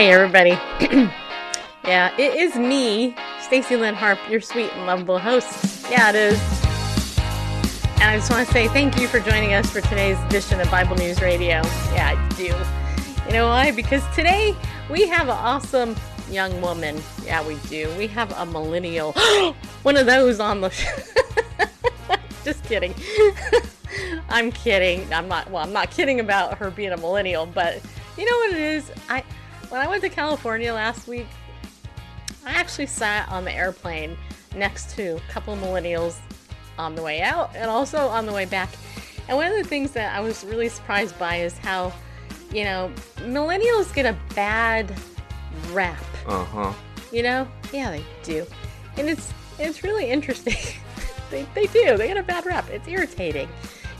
Hey everybody. yeah, it is me, Stacy Lynn Harp, your sweet and lovable host. Yeah, it is. And I just want to say thank you for joining us for today's edition of Bible News Radio. Yeah, I do. You know why? Because today we have an awesome young woman. Yeah, we do. We have a millennial. One of those on the Just kidding. I'm kidding. I'm not well, I'm not kidding about her being a millennial, but you know what it is? I when I went to California last week, I actually sat on the airplane next to a couple of millennials on the way out and also on the way back. And one of the things that I was really surprised by is how, you know, millennials get a bad rap. Uh huh. You know? Yeah, they do. And it's it's really interesting. they, they do. They get a bad rap. It's irritating.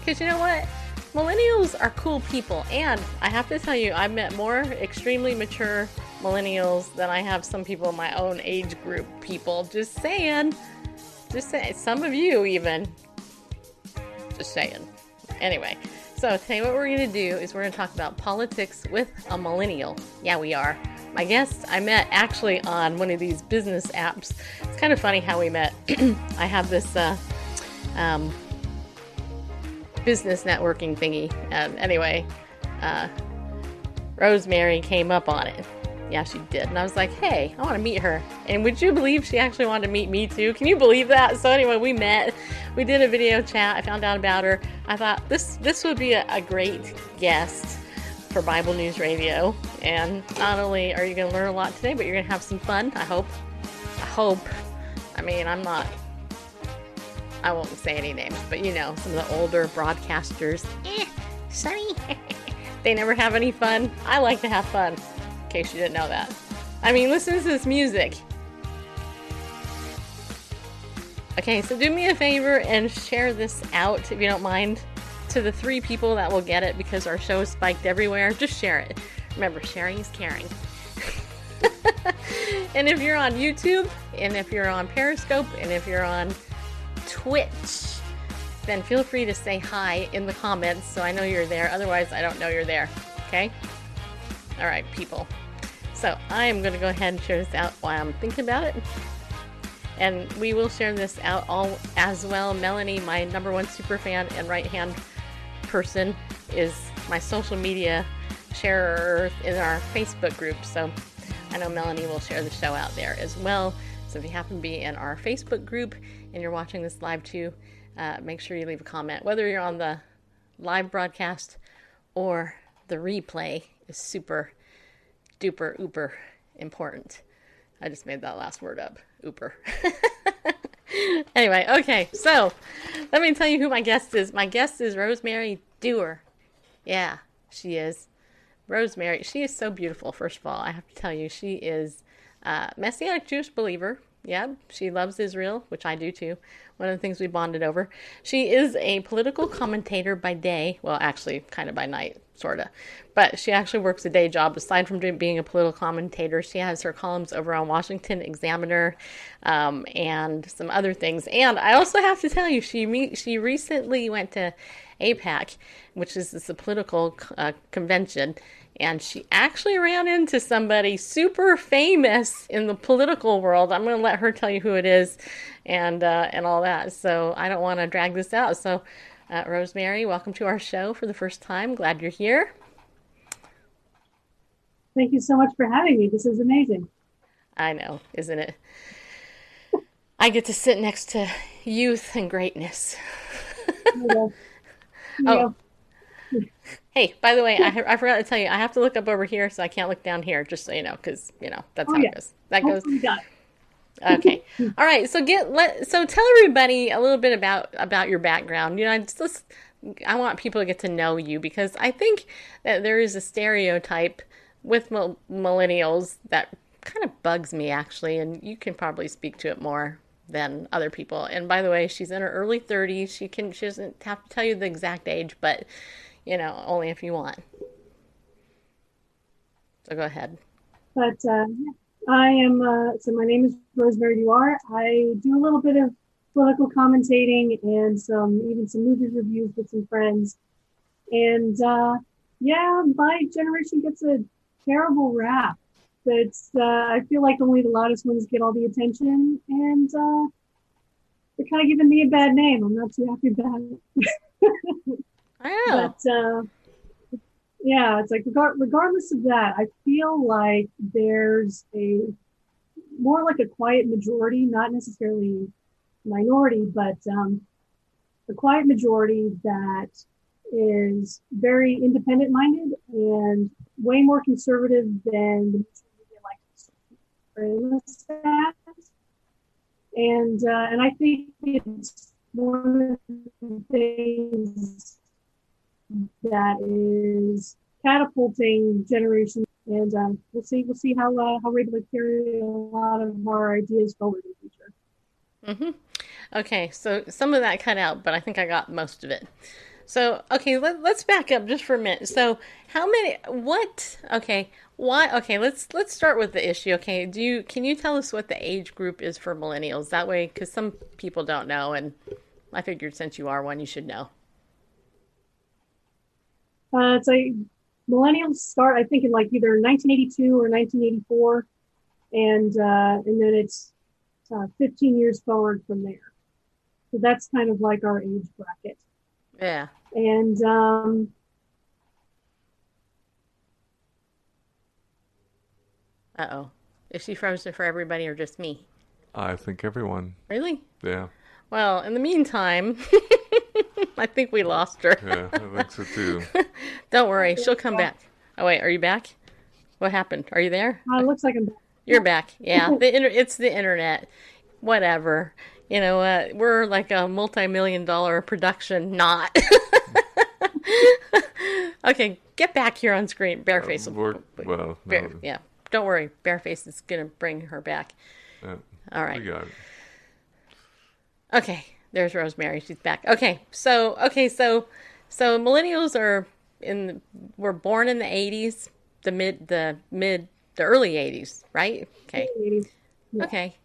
Because you know what? Millennials are cool people, and I have to tell you, I've met more extremely mature millennials than I have some people in my own age group. People, just saying, just saying, some of you even, just saying. Anyway, so today what we're gonna do is we're gonna talk about politics with a millennial. Yeah, we are. My guest I met actually on one of these business apps. It's kind of funny how we met. I have this. Uh, um, business networking thingy. Um, anyway, uh, Rosemary came up on it. Yeah, she did. And I was like, hey, I want to meet her. And would you believe she actually wanted to meet me too? Can you believe that? So anyway, we met. We did a video chat. I found out about her. I thought this this would be a, a great guest for Bible News Radio. And not only are you going to learn a lot today, but you're going to have some fun. I hope. I hope. I mean, I'm not I won't say any names, but you know, some of the older broadcasters, eh, they never have any fun. I like to have fun, in case you didn't know that. I mean, listen to this music. Okay, so do me a favor and share this out, if you don't mind, to the three people that will get it because our show is spiked everywhere. Just share it. Remember, sharing is caring. and if you're on YouTube, and if you're on Periscope, and if you're on Twitch, then feel free to say hi in the comments so I know you're there. Otherwise, I don't know you're there. Okay? All right, people. So I am going to go ahead and share this out while I'm thinking about it. And we will share this out all as well. Melanie, my number one super fan and right hand person, is my social media sharer in our Facebook group. So I know Melanie will share the show out there as well. So if you happen to be in our Facebook group and you're watching this live too, uh, make sure you leave a comment. Whether you're on the live broadcast or the replay is super duper ooper important. I just made that last word up. Ooper. anyway, okay, so let me tell you who my guest is. My guest is Rosemary Dewar. Yeah, she is. Rosemary, she is so beautiful, first of all. I have to tell you, she is uh, Messianic Jewish believer. Yeah, she loves Israel, which I do too. One of the things we bonded over. She is a political commentator by day. Well, actually, kind of by night, sort of. But she actually works a day job. Aside from being a political commentator, she has her columns over on Washington Examiner um, and some other things. And I also have to tell you, she she recently went to AIPAC, which is this political uh, convention and she actually ran into somebody super famous in the political world. I'm going to let her tell you who it is, and uh, and all that. So I don't want to drag this out. So, uh, Rosemary, welcome to our show for the first time. Glad you're here. Thank you so much for having me. This is amazing. I know, isn't it? I get to sit next to youth and greatness. yeah. Yeah. Oh, Hey, by the way, I, I forgot to tell you, I have to look up over here, so I can't look down here, just so you know, because you know that's oh, how yeah. it goes. That goes. Okay. All right. So get let so tell everybody a little bit about about your background. You know, just, just I want people to get to know you because I think that there is a stereotype with millennials that kind of bugs me actually, and you can probably speak to it more than other people. And by the way, she's in her early 30s. She can she doesn't have to tell you the exact age, but you know, only if you want. So go ahead. But uh, I am uh, so my name is Rosemary Dewar. I do a little bit of political commentating and some even some movie reviews with some friends. And uh, yeah, my generation gets a terrible rap. That's uh, I feel like only the loudest ones get all the attention, and uh, they're kind of giving me a bad name. I'm not too happy about it. I know. But uh, yeah, it's like regardless of that, I feel like there's a more like a quiet majority, not necessarily minority, but um, a quiet majority that is very independent minded and way more conservative than the likes and uh, and I think it's one of the things that is catapulting generations and um, we'll see we'll see how uh, how we're able to carry a lot of our ideas forward in the future. Mm-hmm. Okay, so some of that cut out, but I think I got most of it. So, okay, let, us back up just for a minute. So, how many what okay, why okay, let's let's start with the issue. Okay, do you can you tell us what the age group is for millennials? That way cuz some people don't know and I figured since you are one you should know. Uh, it's like millennials start I think in like either 1982 or 1984 and uh, and then it's uh, 15 years forward from there. So that's kind of like our age bracket. Yeah. And um, uh oh, is she frozen for everybody or just me? I think everyone. Really? Yeah. Well, in the meantime, I think we lost her. yeah, I think so too. Don't worry, she'll come back. Oh wait, are you back? What happened? Are you there? Uh, it looks like I'm back. You're back. Yeah, the inter- it's the internet. Whatever. You know, uh, we're like a multi-million dollar production. Not. okay, get back here on screen. Bareface. Uh, well, Bare, yeah. Don't worry. Bareface is gonna bring her back. Yeah, All right. We got it. Okay, there's Rosemary. She's back. Okay, so okay, so so millennials are in. Were born in the '80s, the mid, the mid the early 80s, right? Okay. Yeah. Okay.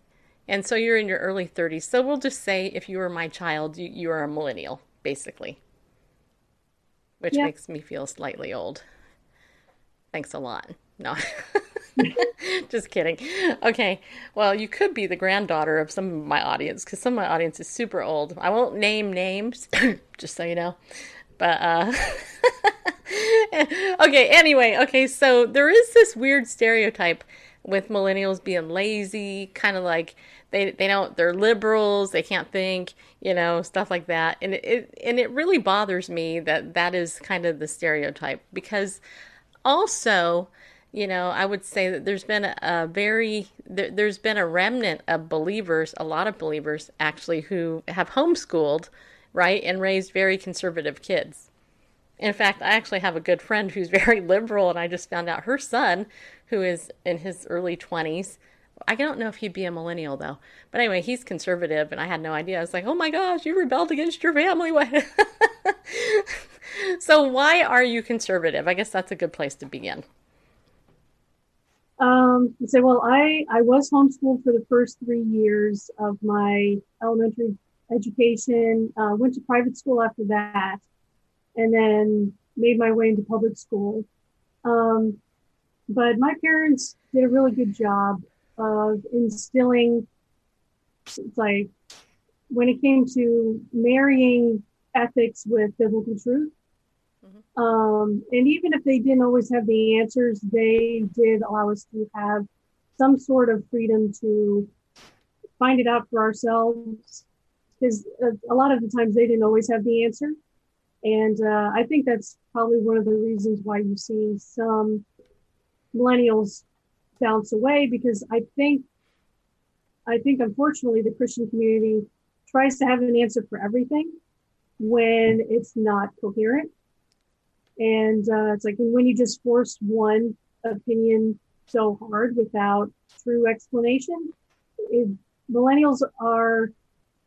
And so you're in your early 30s. So we'll just say if you were my child, you, you are a millennial, basically. Which yeah. makes me feel slightly old. Thanks a lot. No. just kidding. Okay. Well, you could be the granddaughter of some of my audience because some of my audience is super old. I won't name names, just so you know. But uh okay, anyway, okay, so there is this weird stereotype with millennials being lazy, kind of like they they don't they're liberals, they can't think, you know, stuff like that. And it, it and it really bothers me that that is kind of the stereotype because also you know, I would say that there's been a, very there, there's been a remnant of believers, a lot of believers actually, who have homeschooled, right, and raised very conservative kids. In fact, I actually have a good friend who's very liberal, and I just found out her son, who is in his early 20s, I don't know if he'd be a millennial though. But anyway, he's conservative, and I had no idea. I was like, oh my gosh, you rebelled against your family. What? so, why are you conservative? I guess that's a good place to begin. Um, say, well, I, I was homeschooled for the first three years of my elementary education, uh, went to private school after that and then made my way into public school. Um, but my parents did a really good job of instilling, it's like, when it came to marrying ethics with biblical truth. Mm-hmm. Um, and even if they didn't always have the answers, they did allow us to have some sort of freedom to find it out for ourselves. Because a, a lot of the times they didn't always have the answer. And uh, I think that's probably one of the reasons why you see some millennials bounce away because I think I think unfortunately the Christian community tries to have an answer for everything when it's not coherent. And uh, it's like when you just force one opinion so hard without true explanation, it, millennials are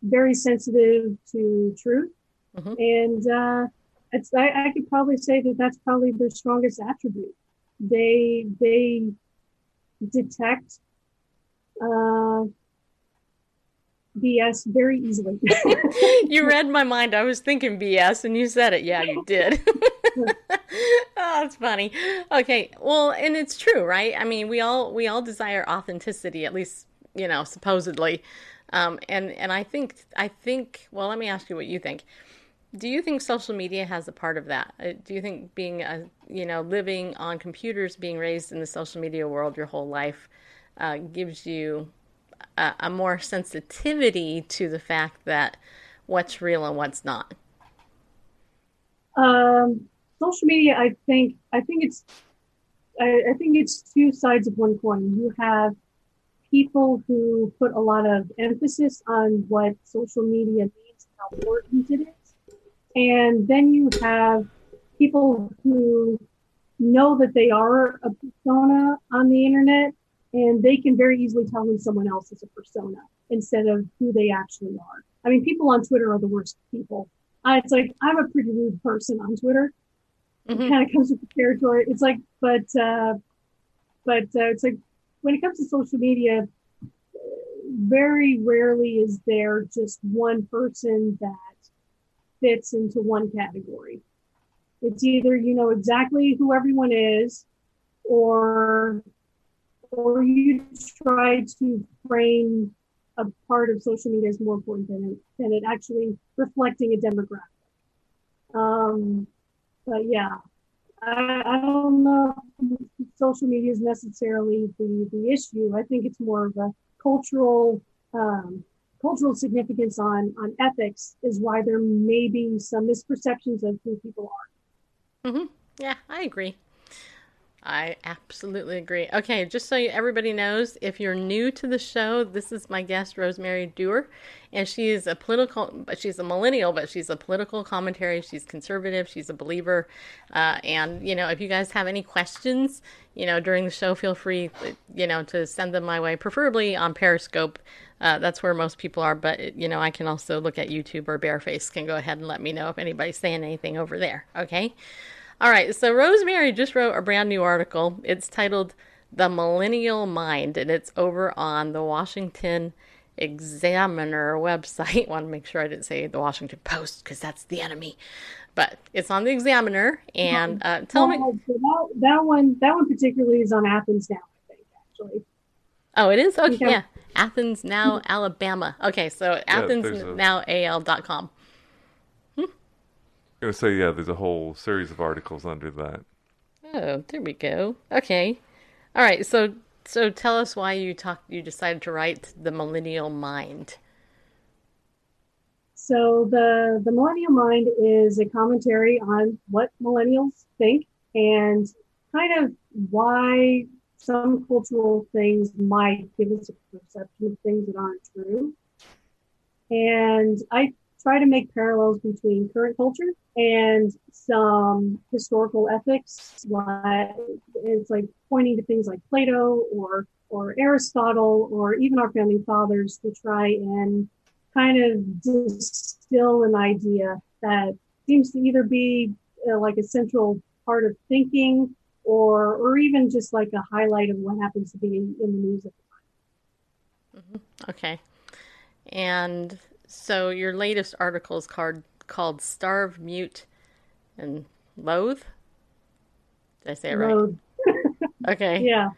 very sensitive to truth. Mm-hmm. And uh, it's, I, I could probably say that that's probably their strongest attribute. They, they detect uh, BS very easily. you read my mind. I was thinking BS and you said it. Yeah, you did. oh, that's funny. Okay. Well, and it's true, right? I mean, we all we all desire authenticity, at least, you know, supposedly. Um, and and I think I think well, let me ask you what you think. Do you think social media has a part of that? Uh, do you think being a you know living on computers, being raised in the social media world your whole life, uh, gives you a, a more sensitivity to the fact that what's real and what's not? Um, social media, I think, I think it's, I, I think it's two sides of one coin. You have people who put a lot of emphasis on what social media means, how important it is, and then you have people who know that they are a persona on the internet and they can very easily tell when someone else is a persona instead of who they actually are. I mean, people on Twitter are the worst people. Uh, it's like I'm a pretty rude person on Twitter. Mm-hmm. It kind of comes with the territory. It's like, but uh, but uh, it's like when it comes to social media, very rarely is there just one person that fits into one category. It's either you know exactly who everyone is, or or you try to frame a part of social media as more important than it, than it actually reflecting a demographic. Um, but yeah, I, I don't know social media is necessarily the, the issue. I think it's more of a cultural um, cultural significance on on ethics is why there may be some misperceptions of who people are. Mm-hmm. Yeah, I agree. I absolutely agree. Okay, just so everybody knows, if you're new to the show, this is my guest, Rosemary Dewar, and she is a political, she's a millennial, but she's a political commentary. She's conservative. She's a believer, uh, and you know, if you guys have any questions, you know, during the show, feel free, you know, to send them my way, preferably on Periscope. Uh, that's where most people are, but you know, I can also look at YouTube or Bareface can go ahead and let me know if anybody's saying anything over there. Okay. All right, so Rosemary just wrote a brand new article. It's titled The Millennial Mind, and it's over on the Washington Examiner website. I want to make sure I didn't say the Washington Post because that's the enemy. But it's on the Examiner, and uh, tell me that, that one. That one particularly is on Athens now. I think actually. Oh, it is. Okay, yeah. Athens now, Alabama. Okay, so yeah, Athens now al.com Oh, gonna yeah. There's a whole series of articles under that. Oh, there we go. Okay, all right. So so tell us why you talk. You decided to write the Millennial Mind. So the the Millennial Mind is a commentary on what millennials think and kind of why some cultural things might give us a perception of things that aren't true. And I try to make parallels between current culture and some historical ethics. Like it's like pointing to things like Plato or or Aristotle or even our founding fathers to try and kind of distill an idea that seems to either be uh, like a central part of thinking or or even just like a highlight of what happens to be in, the news at the time. Mm-hmm. Okay. And so your latest article is called called Starve, Mute, and Loathe. Did I say it right? okay. Yeah.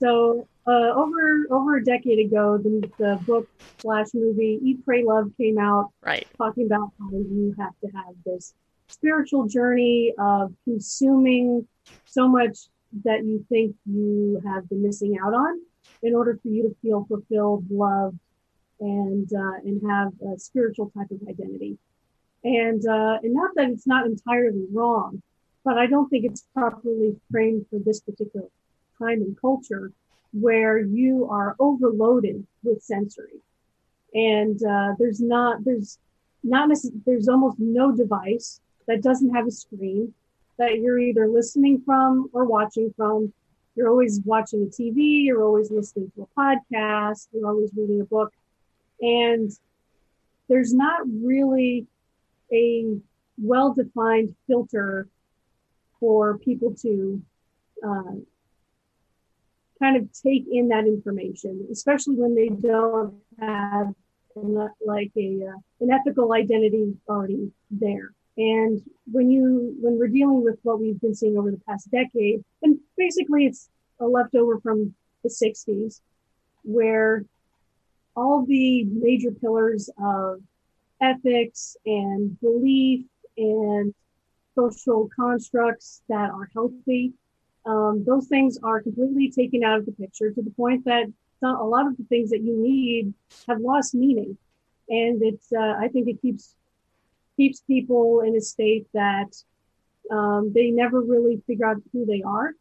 So uh, over over a decade ago, the, the book slash movie Eat, Pray, Love came out. Right. Talking about how you have to have this spiritual journey of consuming so much that you think you have been missing out on in order for you to feel fulfilled, loved, and uh, and have a spiritual type of identity. And uh, and not that it's not entirely wrong, but I don't think it's properly framed for this particular time and culture where you are overloaded with sensory. And uh, there's not there's not necess- there's almost no device that doesn't have a screen that you're either listening from or watching from. You're always watching a tv you're always listening to a podcast you're always reading a book and there's not really a well-defined filter for people to uh, kind of take in that information, especially when they don't have like a uh, an ethical identity already there. And when you when we're dealing with what we've been seeing over the past decade, and basically it's a leftover from the 60s, where all the major pillars of ethics and belief and social constructs that are healthy um, those things are completely taken out of the picture to the point that a lot of the things that you need have lost meaning. And it's uh, i think it keeps keeps people in a state that um, they never really figure out who they are.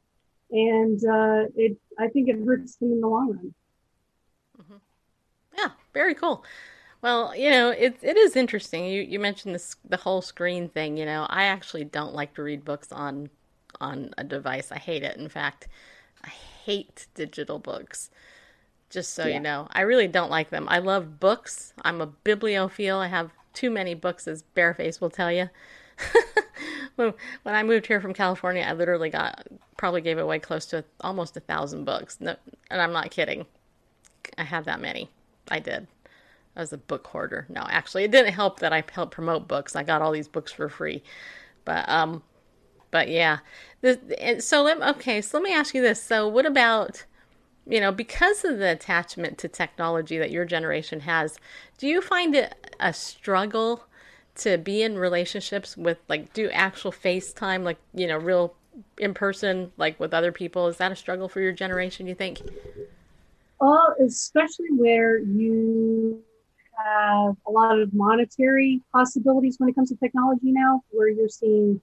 And uh, it i think it hurts them in the long run very cool well, you know, it it is interesting. You you mentioned this the whole screen thing. You know, I actually don't like to read books on on a device. I hate it. In fact, I hate digital books. Just so yeah. you know, I really don't like them. I love books. I'm a bibliophile. I have too many books, as Bareface will tell you. when, when I moved here from California, I literally got probably gave away close to almost a thousand books. No, and I'm not kidding. I have that many. I did. I was a book hoarder. No, actually, it didn't help that I helped promote books. I got all these books for free. But um, but yeah. The, so let okay. So let me ask you this. So what about you know because of the attachment to technology that your generation has? Do you find it a struggle to be in relationships with like do actual FaceTime like you know real in person like with other people? Is that a struggle for your generation? You think? Oh, especially where you have a lot of monetary possibilities when it comes to technology now, where you're seeing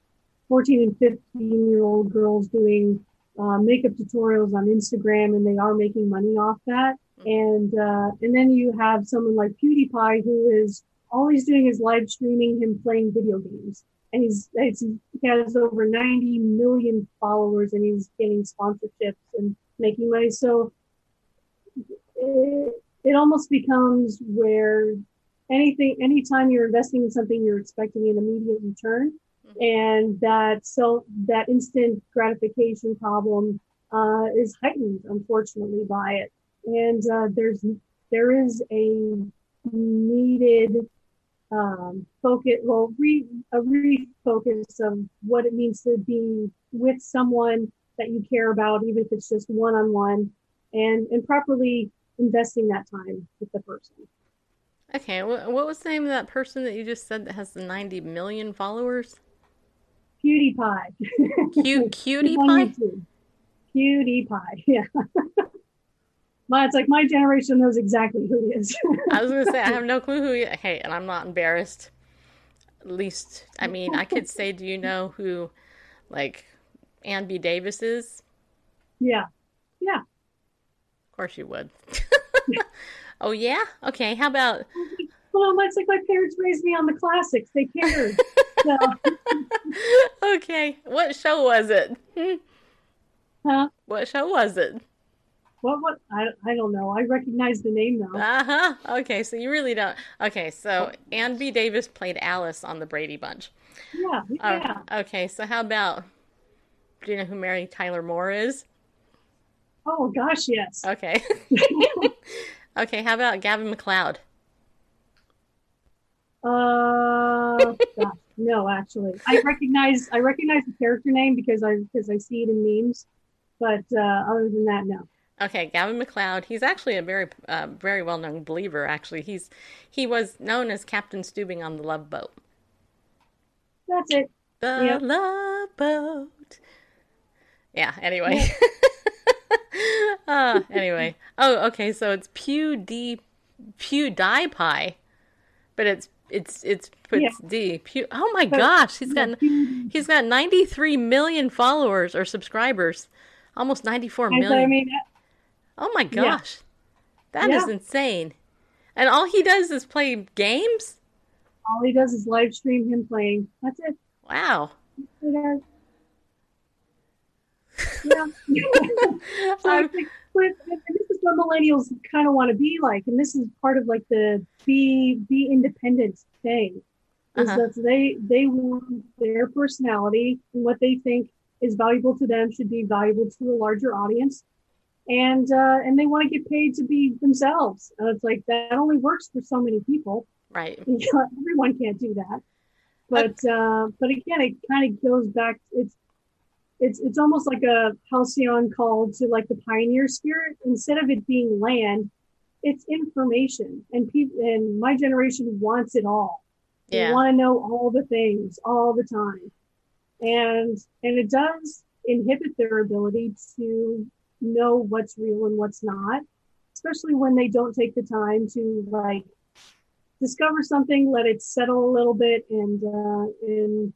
14 and 15 year old girls doing uh, makeup tutorials on Instagram, and they are making money off that. Mm-hmm. And uh, and then you have someone like PewDiePie who is all he's doing is live streaming him playing video games, and he's he has over 90 million followers, and he's getting sponsorships and making money. So it, it almost becomes where anything anytime you're investing in something, you're expecting an immediate return. And that so that instant gratification problem uh, is heightened unfortunately by it. And uh, there's there is a needed um, focus well re, a refocus of what it means to be with someone that you care about even if it's just one-on-one and and properly investing that time with the person okay what was the name of that person that you just said that has the 90 million followers PewDiePie. Cute cutie pie. Cutie pie. Yeah. my, it's like my generation knows exactly who he is. I was gonna say I have no clue who he. Hey, and I'm not embarrassed. At least, I mean, I could say, do you know who, like, Ann B. Davis is? Yeah. Yeah. Of course you would. oh yeah. Okay. How about? Well, it's like my parents raised me on the classics. They cared. okay. What show was it? Huh? What show was it? What? What? I, I don't know. I recognize the name though. Uh huh. Okay, so you really don't. Okay, so Ann B. Davis played Alice on the Brady Bunch. Yeah. Yeah. Uh, okay, so how about? Do you know who Mary Tyler Moore is? Oh gosh, yes. Okay. okay, how about Gavin MacLeod? Uh, gosh, no, actually, I recognize I recognize the character name because I because I see it in memes, but uh, other than that, no. Okay, Gavin MacLeod. He's actually a very uh, very well known believer. Actually, he's he was known as Captain Stubing on the Love Boat. That's it. The yep. Love Boat. Yeah. Anyway. uh, anyway. Oh, okay. So it's Pew D Pew Die Pie, but it's it's it's puts yeah. D. Pew, oh my gosh, he's got he's got 93 million followers or subscribers, almost 94 million. I mean, Oh my gosh. That is Yeah. insane. And all he does is play games? All he does is live stream him playing. That's it. Wow. Yeah. so I think, but and this is what millennials kind of want to be like, and this is part of like the be be independent thing. Is Uh-huh. that they they want their personality and what they think is valuable to them should be valuable to a larger audience, and uh, and they want to get paid to be themselves. And it's like that only works for so many people. Right. You know, everyone can't do that. But uh, but again, it kind of goes back. It's it's it's almost like a halcyon call to like the pioneer spirit. Instead of it being land, it's information, and people and my generation wants it all. They Yeah. want to know all the things all the time, and and it does inhibit their ability to know what's real and what's not, especially when they don't take the time to like discover something, let it settle a little bit, and uh, and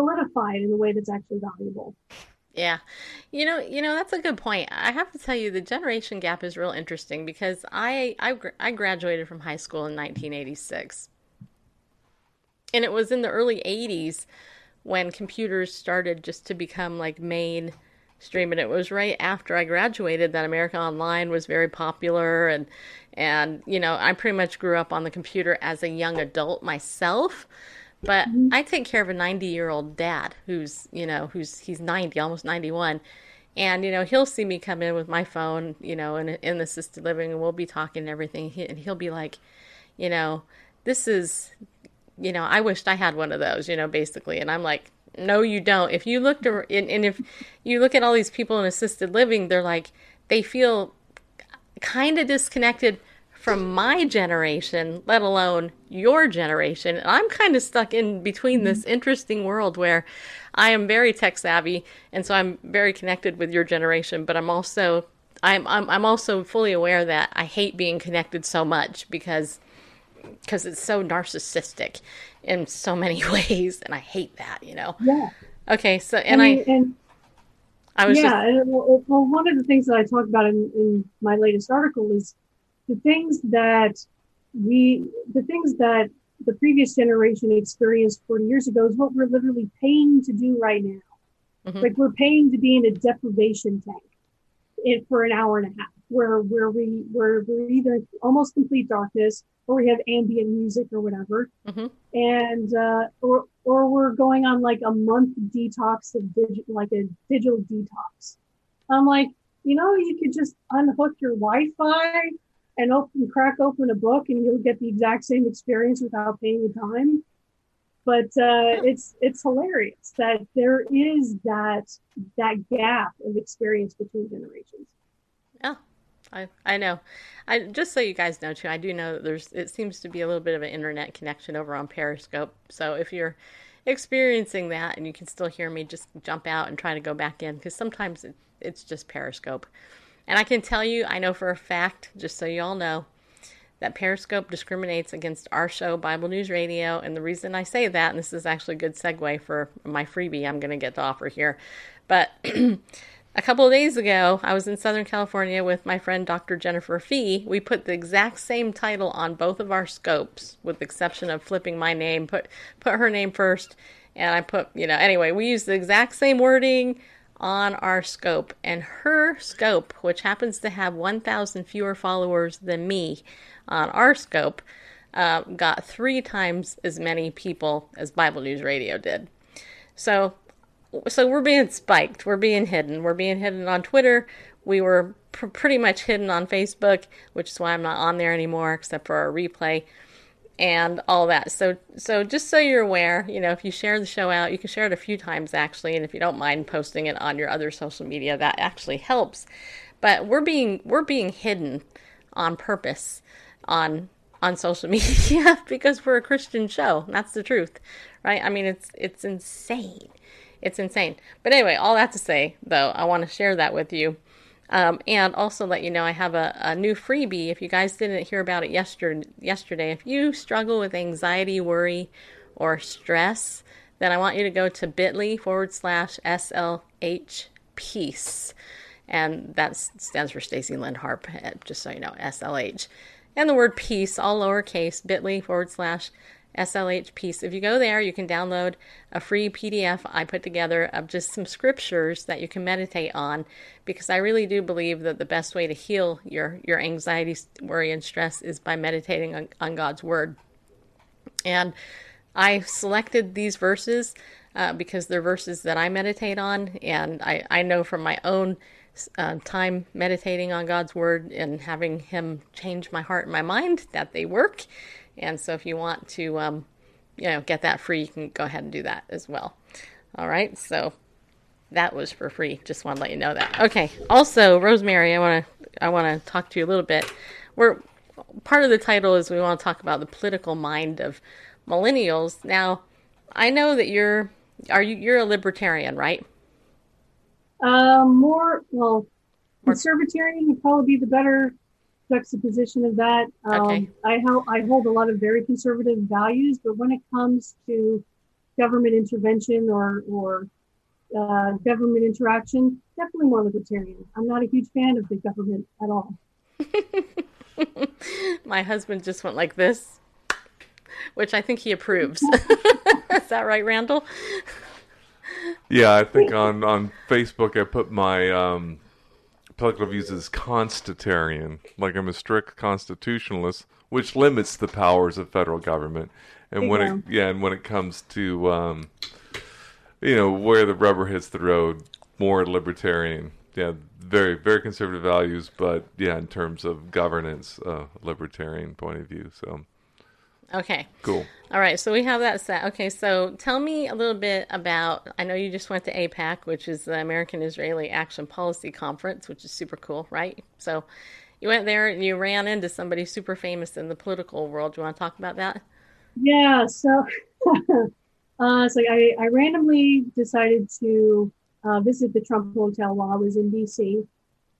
solidify it in a way that's actually valuable. Yeah. You know, you know that's a good point. I have to tell you the generation gap is real interesting because I I, I graduated from high school in 1986. And it was in the early 80s when computers started just to become like mainstream and it was right after I graduated that America Online was very popular and and you know, I pretty much grew up on the computer as a young adult myself. But mm-hmm. I take care of a 90 year old dad who's, you know, who's, he's 90, almost 91. And, you know, he'll see me come in with my phone, you know, in, in the assisted living and we'll be talking and everything. He, and he'll be like, you know, this is, you know, I wished I had one of those, you know, basically. And I'm like, no, you don't. If you looked, and, and if you look at all these people in assisted living, they're like, they feel kind of disconnected from my generation, let alone your generation. And I'm kind of stuck in between this mm-hmm. interesting world where I am very tech savvy, and so I'm very connected with your generation. But I'm also I'm I'm, I'm also fully aware that I hate being connected so much because because it's so narcissistic in so many ways, and I hate that. You know. Yeah, Okay, so and I I and I was yeah, just and well, well, one of the things that I talk about in, in my latest article is the things that we, the things that the previous generation experienced 40 years ago is what we're literally paying to do right now. Mhm. Like we're paying to be in a deprivation tank it, for an hour and a half, where where we where we're either almost complete darkness or we have ambient music or whatever, Mhm. and uh, or or we're going on like a month detox of digital, like a digital detox. I'm like, you know, you could just unhook your Wi-Fi and open crack open a book, and you'll get the exact same experience without paying the time. But uh, it's it's hilarious that there is that that gap of experience between generations. yeah I I know. I just so you guys know too. I do know that there's. It seems to be a little bit of an internet connection over on Periscope. So if you're experiencing that and you can still hear me, just jump out and try to go back in because sometimes it, it's just Periscope. And I can tell you, I know for a fact, just so you all know, that Periscope discriminates against our show, Bible News Radio. And the reason I say that, and this is actually a good segue for my freebie I'm going to get to offer here, but a couple of days ago, I was in Southern California with my friend Dr. Jennifer Fee. We put the exact same title on both of our scopes, with the exception of flipping my name, put put her name first, and I put, you know, anyway, we used the exact same wording on our scope. And her scope, which happens to have 1,000 fewer followers than me on our scope, uh, got three times as many people as Bible News Radio did. So so we're being spiked. We're being hidden. We're being hidden on Twitter. We were pr- pretty much hidden on Facebook, which is why I'm not on there anymore, except for our replay and all that. So, so just so you're aware, you know, if you share the show out, you can share it a few times actually, and if you don't mind posting it on your other social media, that actually helps. But we're being we're being hidden on purpose on on social media because we're a Christian show. That's the truth, right? I mean, it's it's insane. It's insane. But anyway, all that to say, though, I want to share that with you. Um, and also let you know I have a, a new freebie. If you guys didn't hear about it yesterday, yesterday, if you struggle with anxiety, worry, or stress, then I want you to go to bit.ly forward slash SLH peace. and that stands for Stacy Lynn Harp, eh, just so you know, SLH. And the word peace, all lowercase, bit.ly forward slash SLH peace. If you go there, you can download a free PDF I put together of just some scriptures that you can meditate on because I really do believe that the best way to heal your, your anxiety, worry, and stress is by meditating on, on God's Word. And I selected these verses uh, because they're verses that I meditate on, and I, I know from my own uh, time meditating on God's Word and having Him change my heart and my mind that they work. And so if you want to, um, you know, get that free, you can go ahead and do that as well. All right. So that was for free. Just want to let you know that. Okay. Also, Rosemary, I want to I want to talk to you a little bit. We're part of the title is we want to talk about the political mind of millennials. Now, I know that you're are you you're a libertarian, right? Uh, more well, conservatarian would probably be the better juxtaposition of that. Um, okay. I, hold, I hold a lot of very conservative values, but when it comes to government intervention or, or uh, government interaction, definitely more libertarian. I'm not a huge fan of the government at all. My husband just went like this, which I think he approves. Is that right, Randall? Yeah, I think on on Facebook I put my um, political views as constitutarian, like I'm a strict constitutionalist, which limits the powers of federal government. And when it yeah, and when it comes to um, you know where the rubber hits the road, more libertarian. Yeah, very very conservative values, but yeah, in terms of governance, uh, libertarian point of view. So Okay. Cool. All right, so we have that set. Okay, so tell me a little bit about. I know you just went to AIPAC, which is the American Israeli Action Policy Conference, which is super cool, right? So you went there and you ran into somebody super famous in the political world. Do you want to talk about that? Yeah. So, uh, so I, I randomly decided to uh, visit the Trump Hotel while I was in DC,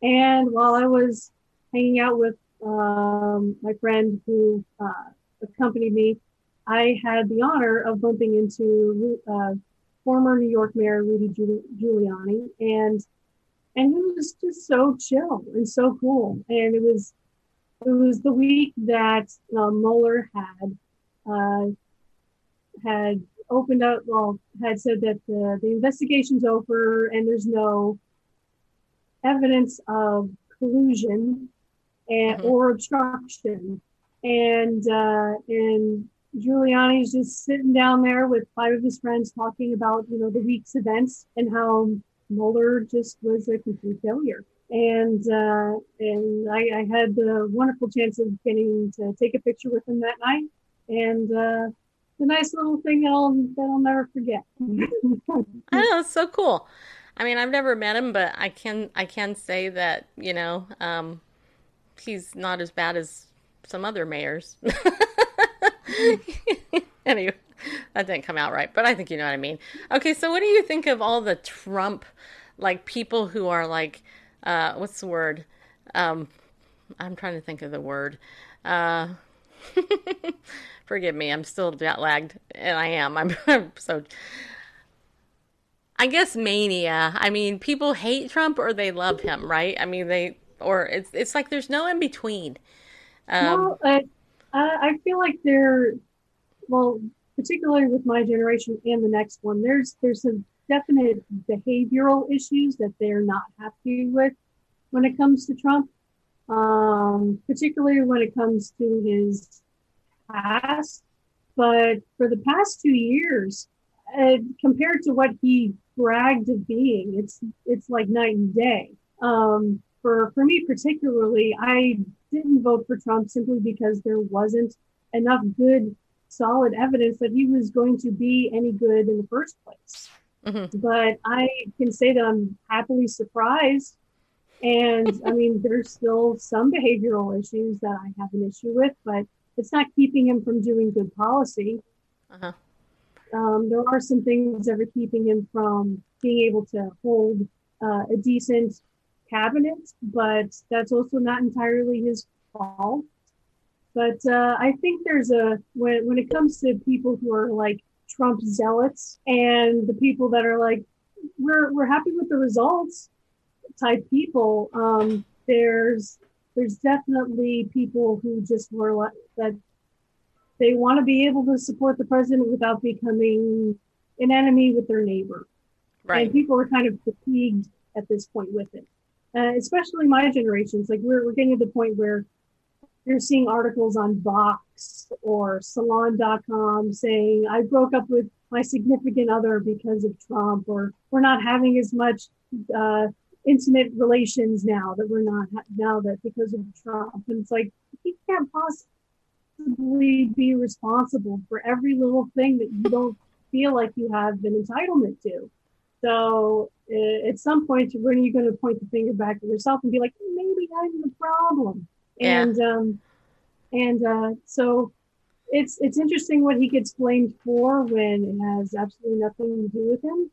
and while I was hanging out with um, my friend who. Uh, accompanied me, I had the honor of bumping into uh, former New York Mayor Rudy Giuliani, and and he was just so chill and so cool. And it was it was the week that uh, Mueller had uh, had opened up, well, had said that the, the investigation's over and there's no evidence of collusion and, mm-hmm. or obstruction and uh, and Giuliani's just sitting down there with five of his friends talking about you know the week's events and how Mueller just was a complete failure. And uh, and I, I, had the wonderful chance of getting to take a picture with him that night, and uh, the nice little thing that I'll that I'll never forget. oh, it's so cool. I mean, I've never met him, but I can I can say that you know um, he's not as bad as some other mayors. anyway, that didn't come out right, but I think you know what I mean. Okay, so what do you think of all the Trump, like people who are like, uh, what's the word? Um, I'm trying to think of the word. Uh, forgive me, I'm still jet lagged, and I am. I'm, I'm so. I guess mania. I mean, people hate Trump or they love him, right? I mean, they or it's it's like there's no in between. Um, well, I, I feel like there, well, particularly with my generation and the next one, there's there's some definite behavioral issues that they're not happy with when it comes to Trump, um, particularly when it comes to his past. But for the past two years, uh, compared to what he bragged of being, it's it's like night and day. Um, for for me particularly, I didn't vote for Trump simply because there wasn't enough good, solid evidence that he was going to be any good in the first place. Mm-hmm. But I can say that I'm happily surprised. And I mean, there's still some behavioral issues that I have an issue with, but it's not keeping him from doing good policy. Uh-huh. Um, there are some things that are keeping him from being able to hold uh, a decent cabinet, but that's also not entirely his fault. But uh, I think there's a when when it comes to people who are like Trump zealots and the people that are like we're we're happy with the results. type people, um, there's there's definitely people who just were like that they want to be able to support the president without becoming an enemy with their neighbor. Right. And people are kind of fatigued at this point with it, uh, especially my generations. Like we're, we're getting to the point where you're seeing articles on Vox or Salon.com saying, I broke up with my significant other because of Trump, or we're not having as much uh, intimate relations now that we're not now that because of Trump. And it's like, he can't possibly be responsible for every little thing that you don't feel like you have an entitlement to. So uh, at some point, when are you going to point the finger back at yourself and be like, maybe I'm the problem? Yeah. And um, and uh, so it's it's interesting what he gets blamed for when it has absolutely nothing to do with him,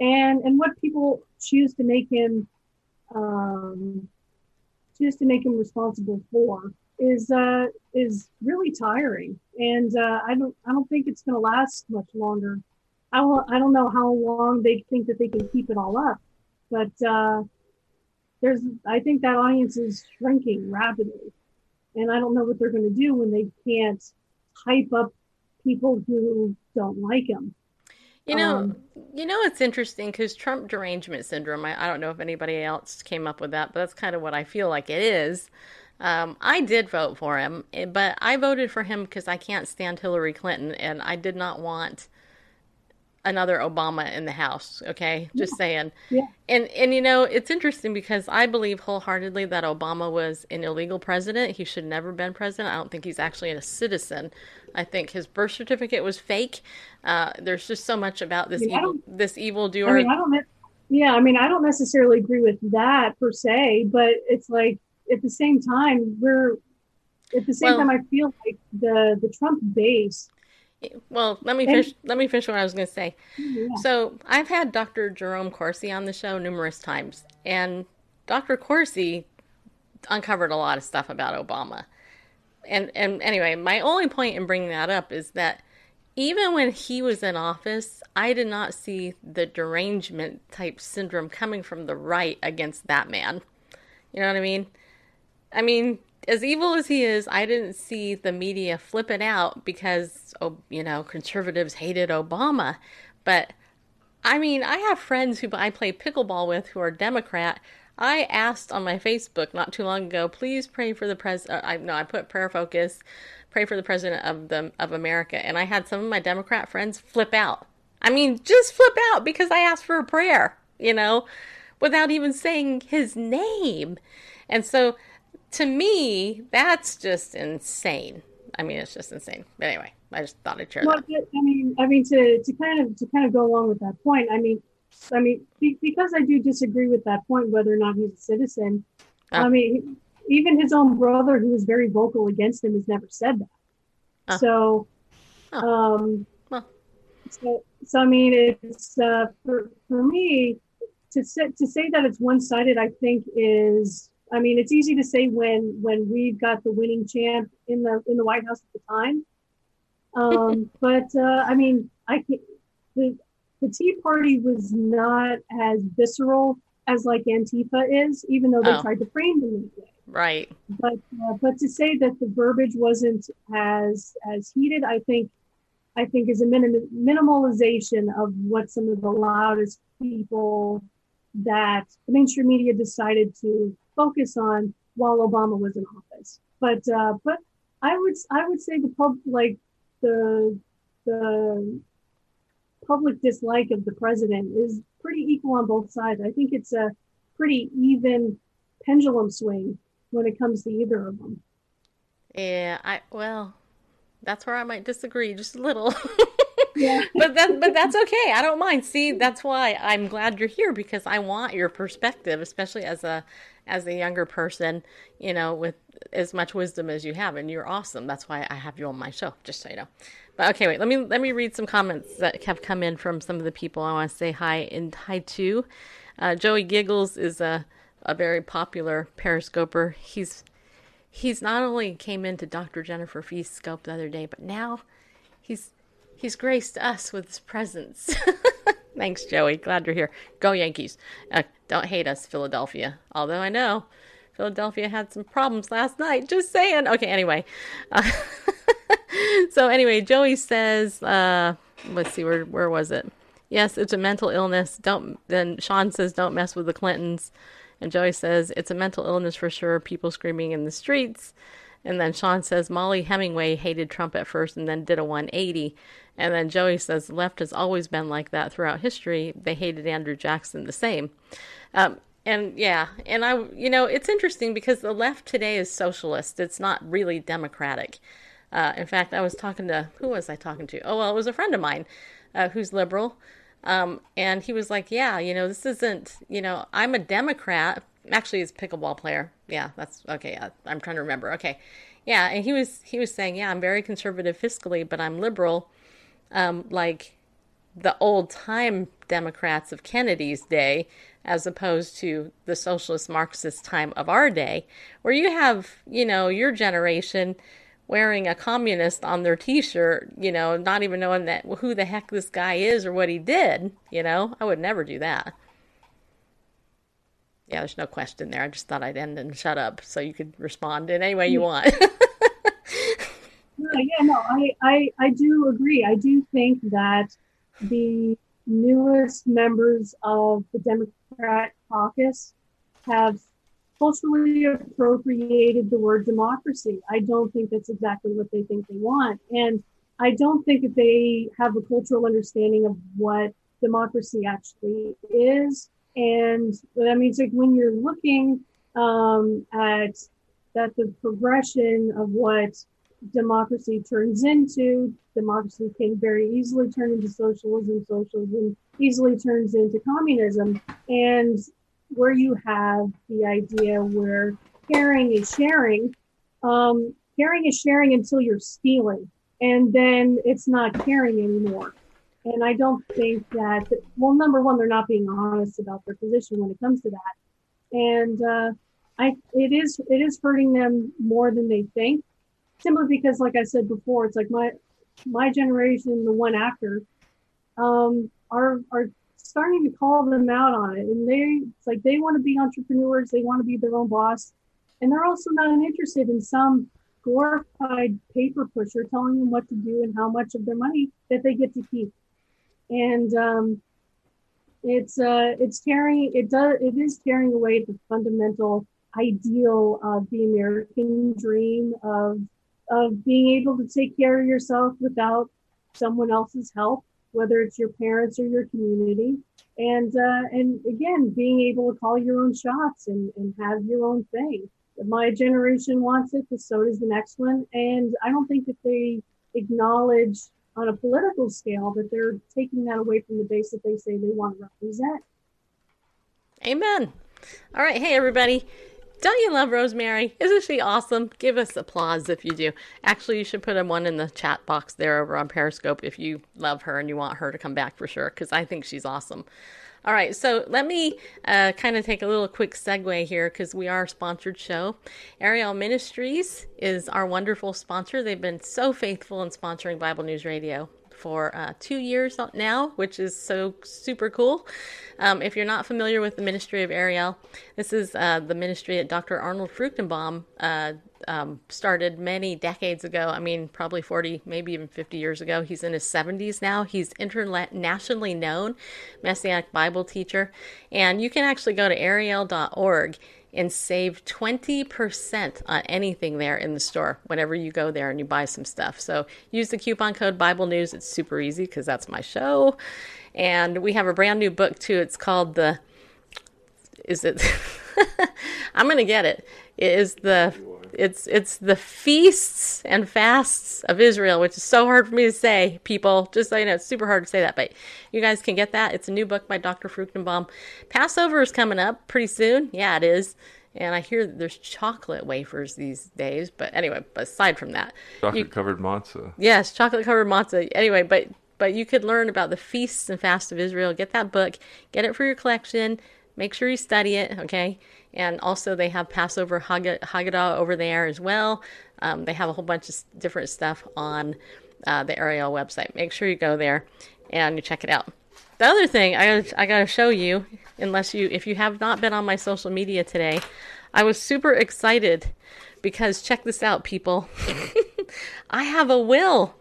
and and what people choose to make him um, choose to make him responsible for is uh, is really tiring, and uh, I don't I don't think it's going to last much longer. I will, I don't know how long they think that they can keep it all up, but uh, there's I think that audience is shrinking rapidly, and I don't know what they're going to do when they can't hype up people who don't like him. You know, Um, you know, it's interesting because Trump derangement syndrome. I, I don't know if anybody else came up with that, but that's kind of what I feel like it is. Um, I did vote for him, eh, but I voted for him because I can't stand Hillary Clinton, and I did not want another Obama in the House. Okay, just saying. Yeah. And and you know, it's interesting because I believe wholeheartedly that Obama was an illegal president. He should never been president. I don't think he's actually a citizen. I think his birth certificate was fake. Uh, there's just so much about this Yeah, I evil this evil I doer. mean, I don't. Yeah, I mean, I don't necessarily agree with that per se, but it's like at the same time, we're at the same Well- time. I feel like the the Trump base. Well, let me finish. Let me finish what I was going to say. Yeah, So I've had Dr. Jerome Corsi on the show numerous times, and Dr. Corsi uncovered a lot of stuff about Obama. And and anyway, my only point in bringing that up is that even when he was in office, I did not see the derangement type syndrome coming from the right against that man. You know what I mean? I mean, as evil as he is, I didn't see the media flipping out because, oh, you know, conservatives hated Obama. But I mean, I have friends who I play pickleball with who are Democrat. I asked on my Facebook not too long ago, please pray for the president. Uh, I no, I put prayer focus, pray for the president of the of America, and I had some of my Democrat friends flip out. I mean, just flip out because I asked for a prayer, you know, without even saying his name. And so, to me, that's just insane. I mean, it's just insane. But anyway, I just thought I'd share Well, that. I mean, I mean to to kind of to kind of go along with that point. I mean, I mean because I do disagree with that point whether or not he's a citizen. Ah. I mean, even his own brother, who was very vocal against him, has never said that. Ah. So, Oh. um, Well. so so I mean, it's uh, for for me to say to say that it's one sided. I think is. I mean, it's easy to say when when we've got the winning champ in the in the White House at the time. Um, but uh, I mean, I can the the Tea Party was not as visceral as like Antifa is, even though they Oh. tried to frame them that way. Right. But uh, but to say that the verbiage wasn't as as heated, I think I think is a minim- minimalization of what some of the loudest people that the mainstream media decided to focus on while Obama was in office. But uh, but I would I would say the pub like the the public dislike of the president is pretty equal on both sides. I think it's a pretty even pendulum swing when it comes to either of them. Yeah, I well, that's where I might disagree just a little. Yeah. but that but that's okay. I don't mind. See, that's why I'm glad you're here because I want your perspective, especially as a as a younger person, you know, with as much wisdom as you have, and you're awesome. That's why I have you on my show, just so you know. But okay, wait. Let me let me read some comments that have come in from some of the people I want to say hi and hi to. Uh, Joey Giggles is a a very popular periscoper. He's he's not only came into Dr. Jennifer Feast's scope the other day, but now he's he's graced us with his presence. Thanks, Joey. Glad you're here. Go Yankees. Uh, don't hate us, Philadelphia. Although I know Philadelphia had some problems last night. Just saying. Okay, anyway. Uh, so anyway, Joey says, uh, let's see, where where was it? Yes, it's a mental illness. Don't. Then Sean says, don't mess with the Clintons. And Joey says, it's a mental illness for sure. People screaming in the streets. And then Sean says Mollie Hemingway hated Trump at first and then did a 180. And then Joey says the left has always been like that throughout history. They hated Andrew Jackson the same. Um, and yeah, and I, you know, it's interesting because the left today is socialist. It's not really democratic. Uh, in fact, I was talking to who was I talking to? Oh well, it was a friend of mine uh, who's liberal, um, and he was like, "Yeah, you know, this isn't. You know, I'm a Democrat. Actually, he's a pickleball player. Yeah, that's okay. I'm trying to remember. Okay, yeah, and he was he was saying, yeah, I'm very conservative fiscally, but I'm liberal, um, like the old time Democrats of Kennedy's day, as opposed to the socialist Marxist time of our day, where you have, you know, your generation wearing a communist on their t-shirt, you know, not even knowing that who the heck this guy is or what he did, you know. I would never do that. Yeah, there's no question there. I just thought I'd end and shut up so you could respond in any way you want. yeah, yeah, no, I, I, I do agree. I do think that the newest members of the Democrat caucus have culturally appropriated the word democracy. I don't think that's exactly what they think they want. And I don't think that they have a cultural understanding of what democracy actually is. And that means like when you're looking um, at that the progression of what democracy turns into, democracy can very easily turn into socialism, socialism easily turns into communism. And where you have the idea where caring is sharing, um, caring is sharing until you're stealing, and then it's not caring anymore. And I don't think that, well, number one, they're not being honest about their position when it comes to that. And uh, I, it is, it is hurting them more than they think, simply because, like I said before, it's like my, my generation, the one actor, um, are are starting to call them out on it, and they, it's like they want to be entrepreneurs, they want to be their own boss, and they're also not interested in some glorified paper pusher telling them what to do and how much of their money that they get to keep and um, it's uh, it's tearing it does it is tearing away the fundamental ideal of the American dream of of being able to take care of yourself without someone else's help, whether it's your parents or your community, and uh, and again being able to call your own shots and, and have your own thing. My generation wants it, but so does the next one, and I don't think that they acknowledge on a political scale that they're taking that away from the base that they say they want to represent. Amen. All right. Hey, everybody. Don't you love Rosemary? Isn't she awesome? Give us applause if you do. Actually, you should put a one in the chat box there over on Periscope if you love her and you want her to come back for sure, because I think she's awesome. All right, so let me uh, kind of take a little quick segue here because we are a sponsored show. Ariel Ministries is our wonderful sponsor. They've been so faithful in sponsoring Bible News Radio for uh, two years now, which is so super cool. Um, if you're not familiar with the ministry of Ariel, this is uh, the ministry that Dr. Arnold Fruchtenbaum uh, um, started many decades ago. I mean, probably 40, maybe even 50 years ago. He's in his 70s now. He's internationally known Messianic Bible teacher. And you can actually go to ariel.org and save 20% on anything there in the store whenever you go there and you buy some stuff. So use the coupon code Bible News. It's super easy because that's my show. And we have a brand new book too. It's called the is it I'm going to get it. It is the it's it's the feasts and fasts of Israel, which is so hard for me to say, people. Just so you know, it's super hard to say that, but you guys can get that. It's a new book by Dr. Fruchtenbaum. Passover is coming up pretty soon. Yeah, it is. And I hear there's chocolate wafers these days, but anyway, aside from that, chocolate covered matzah. Yes, chocolate covered matzah. Anyway, but but you could learn about the feasts and fasts of Israel. Get that book, get it for your collection. Make sure you study it, okay? And also, they have Passover Haggadah over there as well. Um, they have a whole bunch of different stuff on uh, the Ariel website. Make sure you go there and you check it out. the other thing I gotta, I gotta show you, unless you if you have not been on my social media today, I was super excited because check this out, people. I have a will.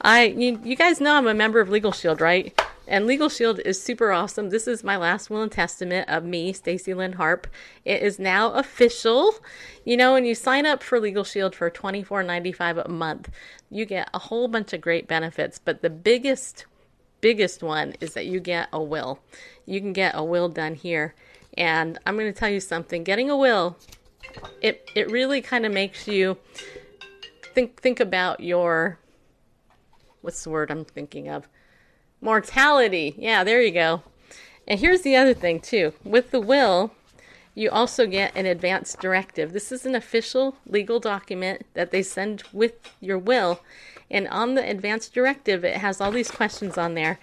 I you, you guys know I'm a member of Legal Shield, right? And Legal Shield is super awesome. This is my last will and testament of me, Stacy Lynn Harp. It is now official. You know, when you sign up for Legal Shield for $24.95 a month, you get a whole bunch of great benefits. But the biggest, biggest one is that you get a will. You can get a will done here. And I'm going to tell you something. Getting a will, it it really kind of makes you think think about your what's the word I'm thinking of? Mortality. Yeah, there you go. And here's the other thing, too. With the will, you also get an advance directive. This is an official legal document that they send with your will. And on the advance directive, it has all these questions on there.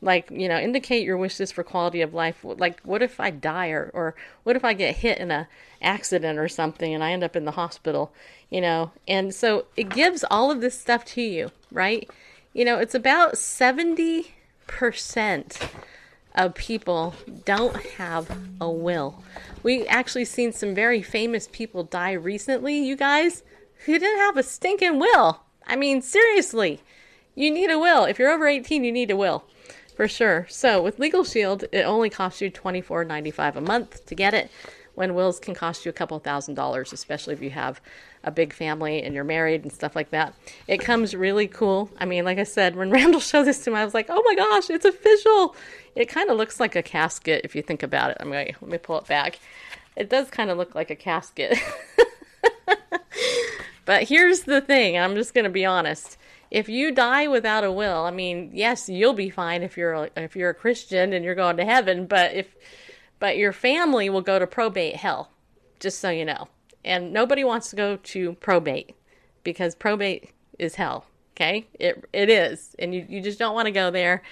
Like, you know, indicate your wishes for quality of life. Like, what if I die or, or what if I get hit in a accident or something and I end up in the hospital, you know? And so it gives all of this stuff to you, right? You know, it's about 70% of people don't have a will. We actually seen some very famous people die recently, you guys, who didn't have a stinking will. I mean, seriously, you need a will. If you're over 18, you need a will. For sure. So with Legal Shield, it only costs you $24.95 a month to get it when wills can cost you a couple thousand dollars, especially if you have a big family and you're married and stuff like that. It comes really cool. I mean, like I said, when Randall showed this to me, I was like, oh my gosh, it's official. It kind of looks like a casket if you think about it. I'm going let me pull it back. It does kind of look like a casket. but here's the thing I'm just going to be honest. If you die without a will, I mean, yes, you'll be fine if you're a, if you're a Christian and you're going to heaven, but if but your family will go to probate hell, just so you know. And nobody wants to go to probate because probate is hell. Okay, it it is, and you you just don't want to go there.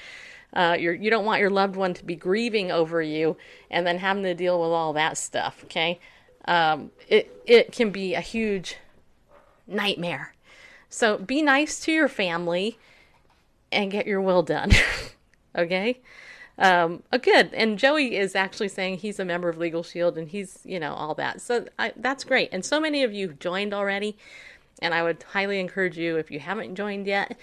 Uh, you're you don't want your loved one to be grieving over you and then having to deal with all that stuff. Okay, um, it it can be a huge nightmare. So be nice to your family and get your will done. okay. Um, good. And Joey is actually saying he's a member of Legal Shield and he's, you know, all that. So I, that's great. And so many of you joined already. And I would highly encourage you, if you haven't joined yet,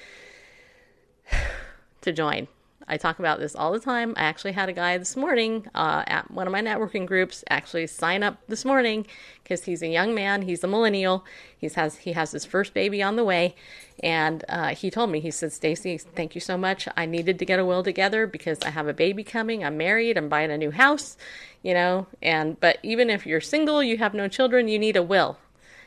to join. I talk about this all the time. I actually had a guy this morning uh, at one of my networking groups actually sign up this morning because he's a young man. He's a millennial. He has he has his first baby on the way, and uh, he told me he said, "Stacy, thank you so much. I needed to get a will together because I have a baby coming. I'm married. I'm buying a new house, you know. And but even if you're single, you have no children, you need a will."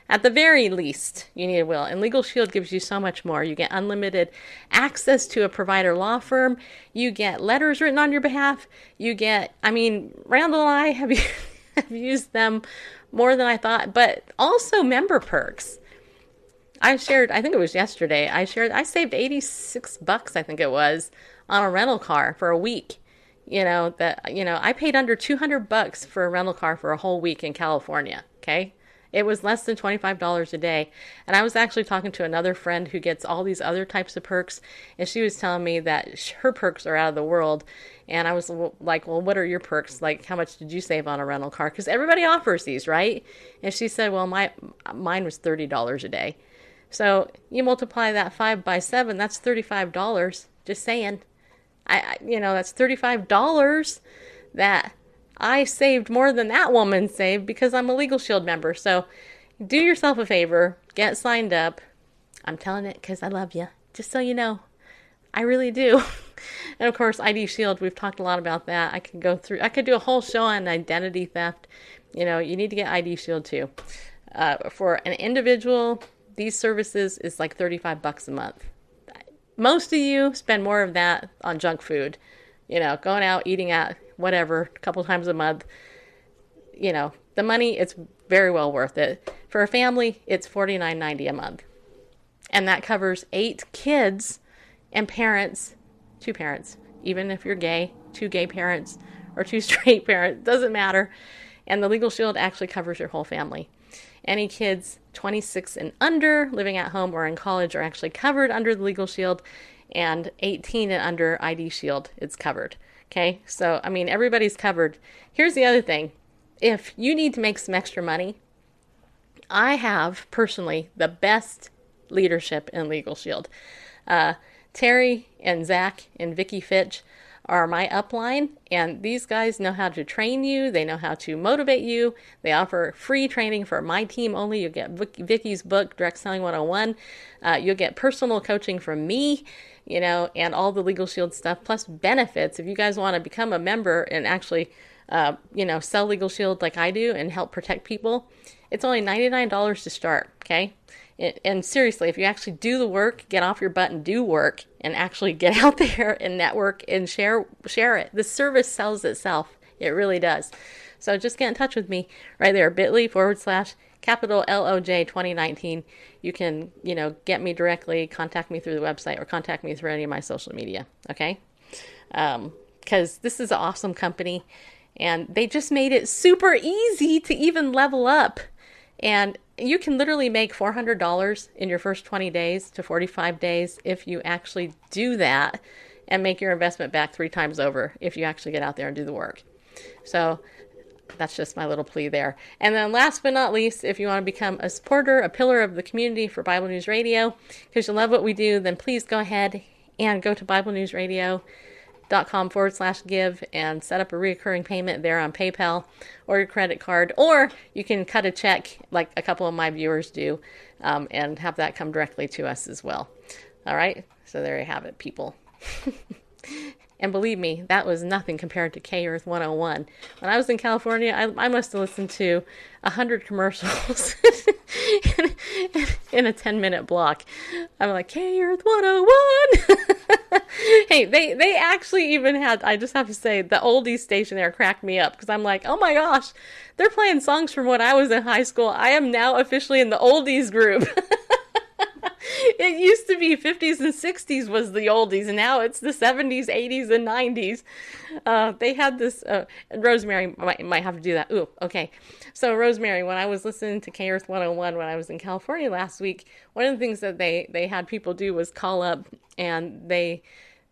At the very least, you need a will. And Legal Shield gives you so much more. You get unlimited access to a provider law firm. You get letters written on your behalf. You get, I mean, Randall and I have, have used them more than I thought, but also member perks. I shared, I think it was yesterday, I shared, I saved 86 bucks, I think it was, on a rental car for a week. You know, that, you know, I paid under 200 bucks for a rental car for a whole week in California. Okay. It was less than $25 a day. And I was actually talking to another friend who gets all these other types of perks, and she was telling me that her perks are out of the world. And I was like, Well, what are your perks? Like, how much did you save on a rental car? Because everybody offers these, right? And she said, Well, my mine was $30 a day. So you multiply that five by seven, that's $35. Just saying. I, you know, that's $35 that I saved more than that woman saved because I'm a Legal Shield member. So do yourself a favor, get signed up. I'm telling it because I love you, just so you know. I really do. and of course, ID Shield, we've talked a lot about that. I could go through, I could do a whole show on identity theft. You know, you need to get ID Shield too. Uh, for an individual, these services is like 35 bucks a month. Most of you spend more of that on junk food. You know, going out, eating out, whatever, a couple times a month. You know, the money it's very well worth it. For a family, it's forty nine ninety a month. And that covers eight kids and parents, two parents, even if you're gay, two gay parents or two straight parents, doesn't matter. And the Legal Shield actually covers your whole family. Any kids 26 and under living at home or in college are actually covered under the Legal Shield, and 18 and under ID Shield, it's covered. Okay, so I mean, everybody's covered. Here's the other thing if you need to make some extra money, I have personally the best leadership in Legal Shield. Uh, Terry and Zach and Vicky Fitch are my upline, and these guys know how to train you. They know how to motivate you. They offer free training for my team only. You'll get Vicky's book, Direct Selling 101. Uh, you'll get personal coaching from me, you know, and all the Legal Shield stuff, plus benefits. If you guys want to become a member and actually, uh, you know, sell Legal Shield like I do and help protect people, it's only $99 to start, okay? and seriously, if you actually do the work, get off your butt and do work, and actually get out there and network and share share it. The service sells itself. It really does. So just get in touch with me right there, bit.ly forward slash capital LOJ 2019. You can, you know, get me directly, contact me through the website, or contact me through any of my social media. Okay? Because um, this is an awesome company, and they just made it super easy to even level up. And you can literally make $400 in your first 20 days to 45 days if you actually do that and make your investment back three times over if you actually get out there and do the work. So that's just my little plea there. And then last but not least, if you want to become a supporter, a pillar of the community for Bible News Radio, because you love what we do, then please go ahead and go to Bible News Radio dot com forward slash give and set up a recurring payment there on PayPal or your credit card, or you can cut a check like a couple of my viewers do um, and have that come directly to us as well. All right, so there you have it, people. And believe me, that was nothing compared to K Earth 101. When I was in California, I, I must have listened to 100 commercials in, in, a 10 minute block. I'm like, K Earth 101. hey, they, they actually even had, I just have to say, the oldies station there cracked me up because I'm like, oh my gosh, they're playing songs from when I was in high school. I am now officially in the oldies group. it used to be 50s and 60s was the oldies, and now it's the 70s, 80s, and 90s. Uh, they had this. Uh, Rosemary might, might have to do that. Ooh, okay. So Rosemary, when I was listening to K Earth 101 when I was in California last week, one of the things that they they had people do was call up and they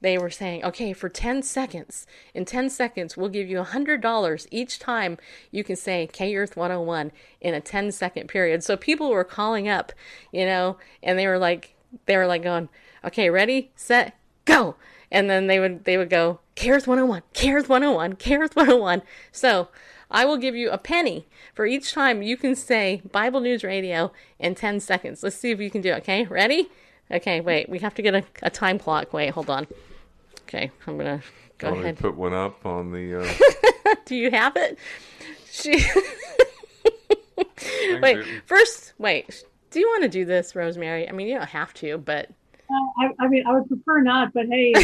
they were saying, okay, for 10 seconds, in 10 seconds, we'll give you $100 each time you can say K Earth 101 in a 10 second period. So people were calling up, you know, and they were like, they were like going, okay, ready, set, go. And then they would, they would go, K Earth 101, K Earth 101, K Earth 101. So I will give you a penny for each time you can say Bible News Radio in 10 seconds. Let's see if you can do it. Okay, ready? Okay, wait, we have to get a, a time clock. Wait, hold on. Okay, I'm gonna go Want ahead. put one up on the. Uh... Do you have it? She. wait, first, wait. Do you want to do this, Rosemary? I mean, you don't have to, but. Uh, I, I, mean, I would prefer not, but hey.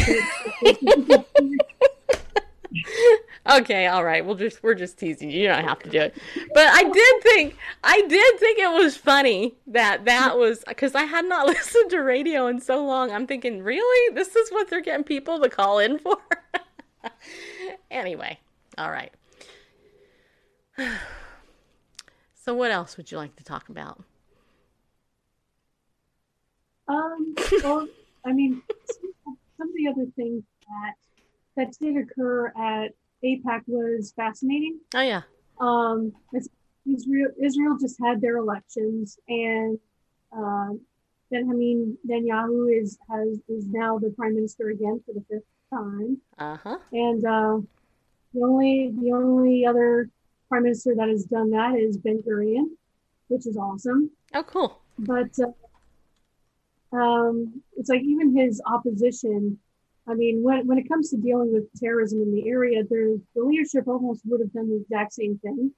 okay, all right. We'll just we're just teasing you. You don't have to do it. But I did think I did think it was funny that that was because I had not listened to radio in so long. I'm thinking, really, this is what they're getting people to call in for. anyway, all right. So, what else would you like to talk about? Um. Well, I mean, some of the other things that that did occur at AIPAC was fascinating. Oh yeah. Um, Israel Israel just had their elections, and uh, Benjamin Netanyahu is has is now the prime minister again for the fifth time. Uh-huh. And uh, the only the only other prime minister that has done that is Ben Gurion, which is awesome. Oh, cool. But uh, um, it's like even his opposition I mean, when, when it comes to dealing with terrorism in the area, the leadership almost would have done the exact same thing.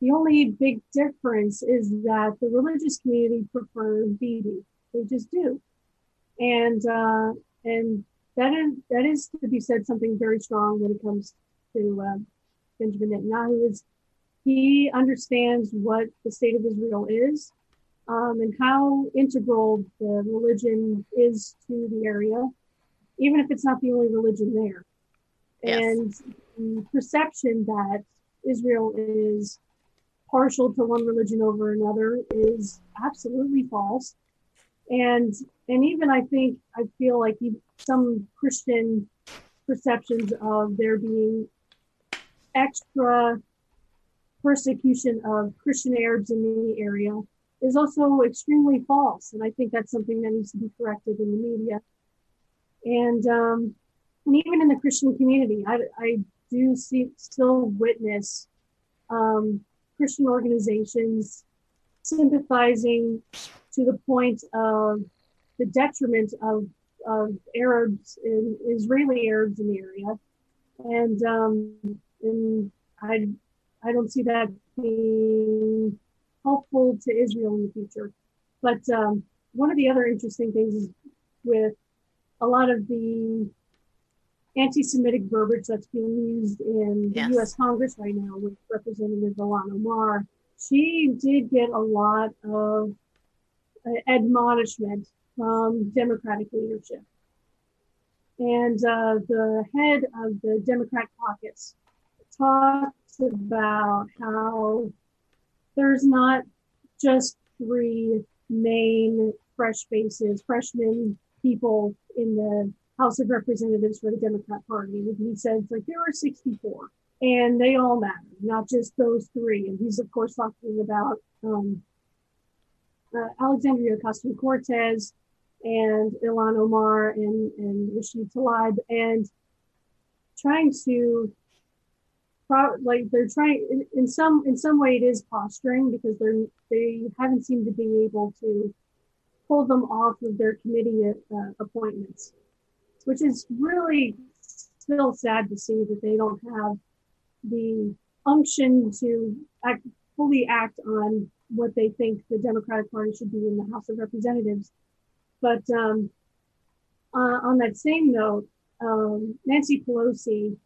The only big difference is that the religious community prefers Bibi. They just do, and uh, and that is that is to be said something very strong when it comes to uh, Benjamin Netanyahu. Is he understands what the state of Israel is um, and how integral the religion is to the area even if it's not the only religion there. Yes. And the perception that Israel is partial to one religion over another is absolutely false. And and even I think I feel like some Christian perceptions of there being extra persecution of Christian Arabs in the area is also extremely false. And I think that's something that needs to be corrected in the media. And, um, and even in the Christian community, I, I do see still witness um, Christian organizations sympathizing to the point of the detriment of, of Arabs and Israeli Arabs in the area. And, um, and I, I don't see that being helpful to Israel in the future. But um, one of the other interesting things is with a lot of the anti-Semitic verbiage that's being used in the Yes. U.S. Congress right now with Representative Ilhan Omar. She did get a lot of uh, admonishment from Democratic leadership. And uh, the head of the Democrat caucus talked about how there's not just three main fresh faces, freshman people in the House of Representatives for the Democrat Party. And he said, like, there are 64 and they all matter, not just those three. And he's, of course, talking about um, uh, Alexandria Ocasio Cortez and Ilhan Omar and, and Rashid Tlaib and trying to like they're trying in, in some in some way it is posturing because they're they haven't seemed to be able to pull them off of their committee uh, appointments which is really still sad to see that they don't have the unction to act, fully act on what they think the Democratic Party should be in the House of Representatives. But um, uh, on that same note, um, Nancy Pelosi,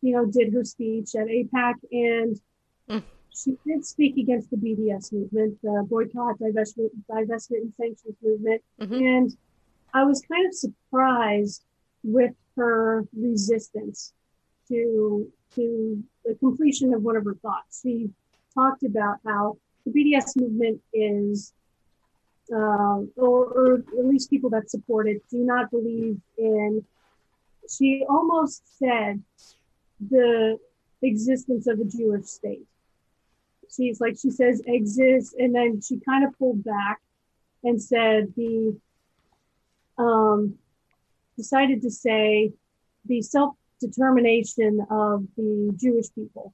you know, did her speech at AIPAC, and Mm. She did speak against the BDS movement, the boycott, divestment, divestment, and sanctions movement. Mhm. And I was kind of surprised with her resistance to to the completion of one of her thoughts. She talked about how the BDS movement is, uh, or, or at least people that support it, do not believe in. She almost said the existence of a Jewish state. She's like she says exists, and then she kind of pulled back and said the um, decided to say the self determination of the Jewish people.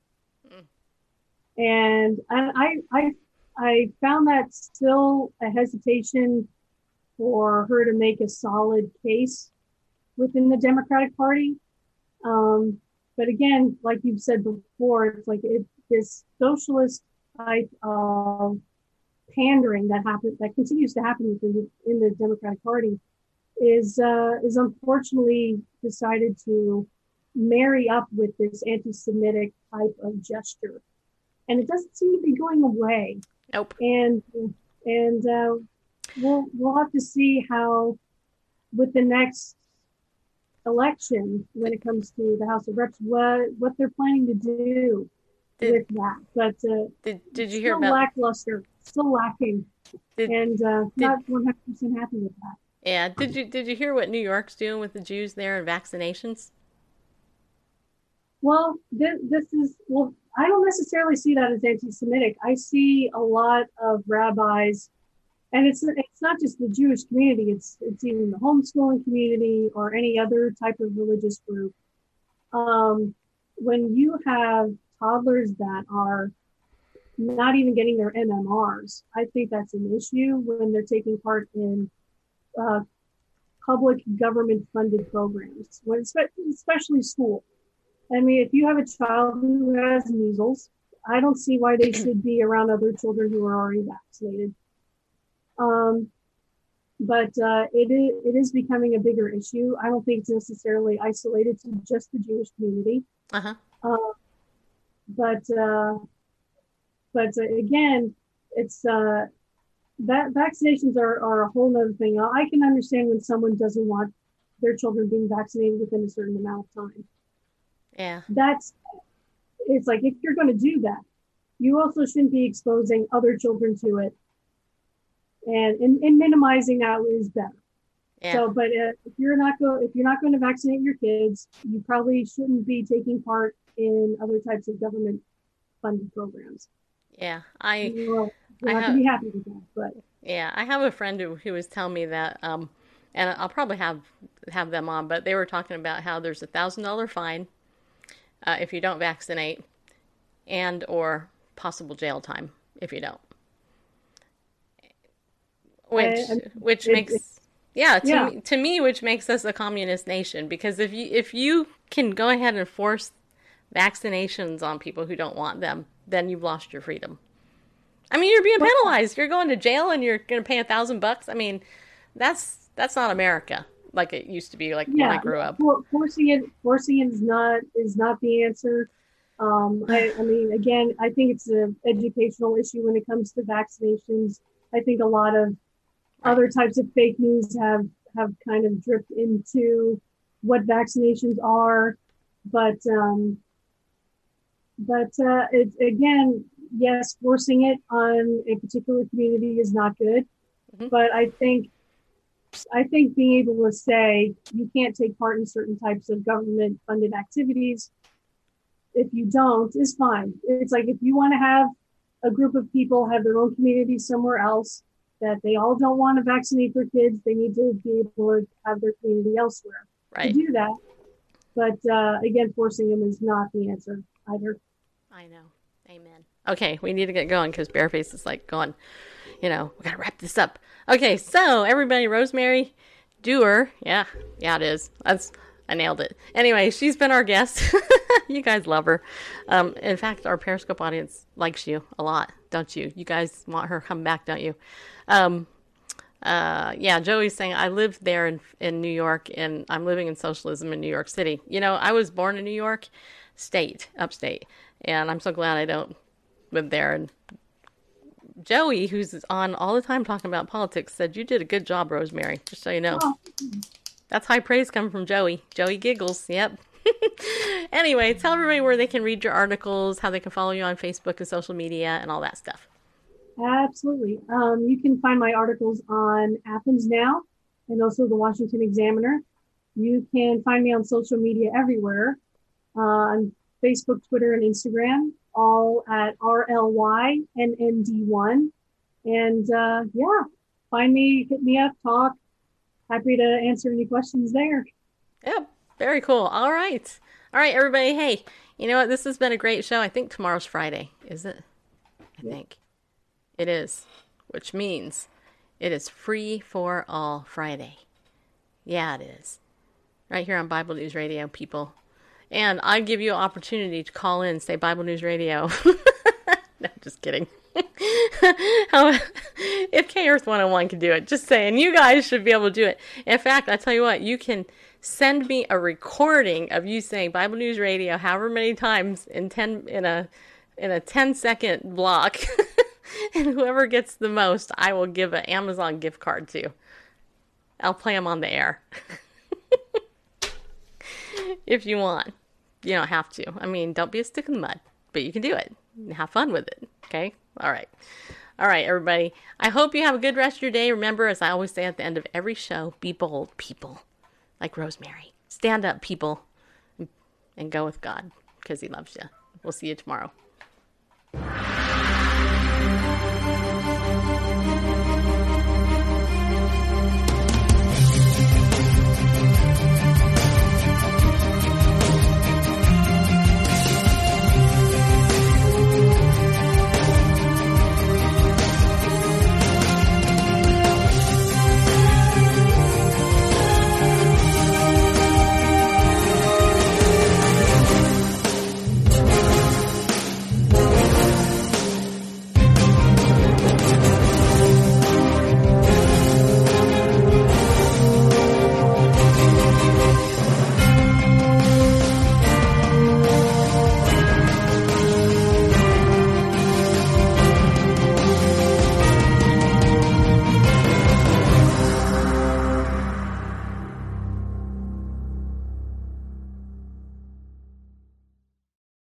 And I, I, I, I found that still a hesitation for her to make a solid case within the Democratic Party. Um, but again, like you've said before, it's like it, this socialist type of pandering that happens that continues to happen within the, in the Democratic Party is uh, is unfortunately decided to marry up with this anti-Semitic type of gesture, and it doesn't seem to be going away. Nope. And and uh, we'll we'll have to see how with the next election when it comes to the House of Reps what what they're planning to do Did- with that. But uh, Did Did you hear about? lackluster, still lacking, Did- and uh, did- not one hundred percent happy with that. Yeah. Did you Did you hear what New York's doing with the Jews there and vaccinations? Well, this, this is well. I don't necessarily see that as anti-Semitic. I see a lot of rabbis, and it's it's not just the Jewish community. It's it's even the homeschooling community or any other type of religious group. Um, when you have toddlers that are not even getting their MMRs, I think that's an issue when they're taking part in uh, public government-funded programs, when especially school. I mean, if you have a child who has measles, I don't see why they should be around other children who are already vaccinated. Um, but uh, it is it is becoming a bigger issue. I don't think it's necessarily isolated to just the Jewish community. Uh huh. Uh, but uh, but uh, again, it's uh, that vaccinations are, are a whole other thing. I can understand when someone doesn't want their children being vaccinated within a certain amount of time Yeah. that's it's like if you're going to do that you also shouldn't be exposing other children to it and and, and minimizing that is better Yeah. So, but uh, if you're not go if you're not going to vaccinate your kids, you probably shouldn't be taking part in other types of government funded programs. Yeah, I. You're I have, be happy with that, but. Yeah, I have a friend who, who was telling me that, um, and I'll probably have have them on, but they were talking about how there's a thousand dollar fine uh, if you don't vaccinate, and or possible jail time if you don't. Which I, which it, makes it, yeah, to, yeah. Me, to me, which makes us a communist nation because if you if you can go ahead and force vaccinations on people who don't want them, then you've lost your freedom. I mean, you're being penalized. You're going to jail and you're going to pay a thousand bucks. I mean, that's that's not America like it used to be like yeah, when I grew up. Forcing it, forcing it is not is not the answer. Um, I, I mean, again, I think it's an educational issue when it comes to vaccinations. I think a lot of other types of fake news have have kind of dripped into what vaccinations are, but um, but uh, it, again, yes, forcing it on a particular community is not good. Mm-hmm. But I think I think being able to say you can't take part in certain types of government funded activities if you don't is fine. It's like if you want to have a group of people have their own community somewhere else that they all don't want to vaccinate their kids, they need to be able to have their community elsewhere right. to do that. But uh, again, forcing them is not the answer either. I know. Amen. Okay, we need to get going because Bareface is like going, you know, we gotta wrap this up. Okay, so everybody, Rosemary Dewar, yeah, yeah, it is. That's I nailed it. Anyway, she's been our guest. you guys love her. Um, in fact, our Periscope audience likes you a lot, don't you? You guys want her come back, don't you? Um, uh, yeah, Joey's saying I lived there in in New York, and I'm living in socialism in New York City. You know, I was born in New York State, upstate, and I'm so glad I don't live there. And Joey, who's on all the time talking about politics, said you did a good job, Rosemary. Just so you know. Oh. That's high praise coming from Joey. Joey giggles. Yep. anyway, tell everybody where they can read your articles, how they can follow you on Facebook and social media, and all that stuff. Absolutely. Um, you can find my articles on Athens Now and also the Washington Examiner. You can find me on social media everywhere uh, on Facebook, Twitter, and Instagram, all at RLYNND1. And uh, yeah, find me, hit me up, talk. Happy to answer any questions there. Yep, very cool. All right. All right, everybody. Hey, you know what? This has been a great show. I think tomorrow's Friday, is it? I think. It is, which means it is free for all Friday. Yeah, it is. Right here on Bible News Radio, people. And I give you an opportunity to call in, say Bible News Radio. no, just kidding. if K Earth 101 can do it, just saying, you guys should be able to do it. In fact, I tell you what, you can send me a recording of you saying Bible News Radio however many times in 10 in a in a 10 second block. and whoever gets the most, I will give an Amazon gift card to. I'll play them on the air. if you want. You don't have to. I mean, don't be a stick in the mud, but you can do it. Have fun with it. Okay? All right. All right, everybody. I hope you have a good rest of your day. Remember, as I always say at the end of every show, be bold, people. Like Rosemary. Stand up, people. And go with God because He loves you. We'll see you tomorrow.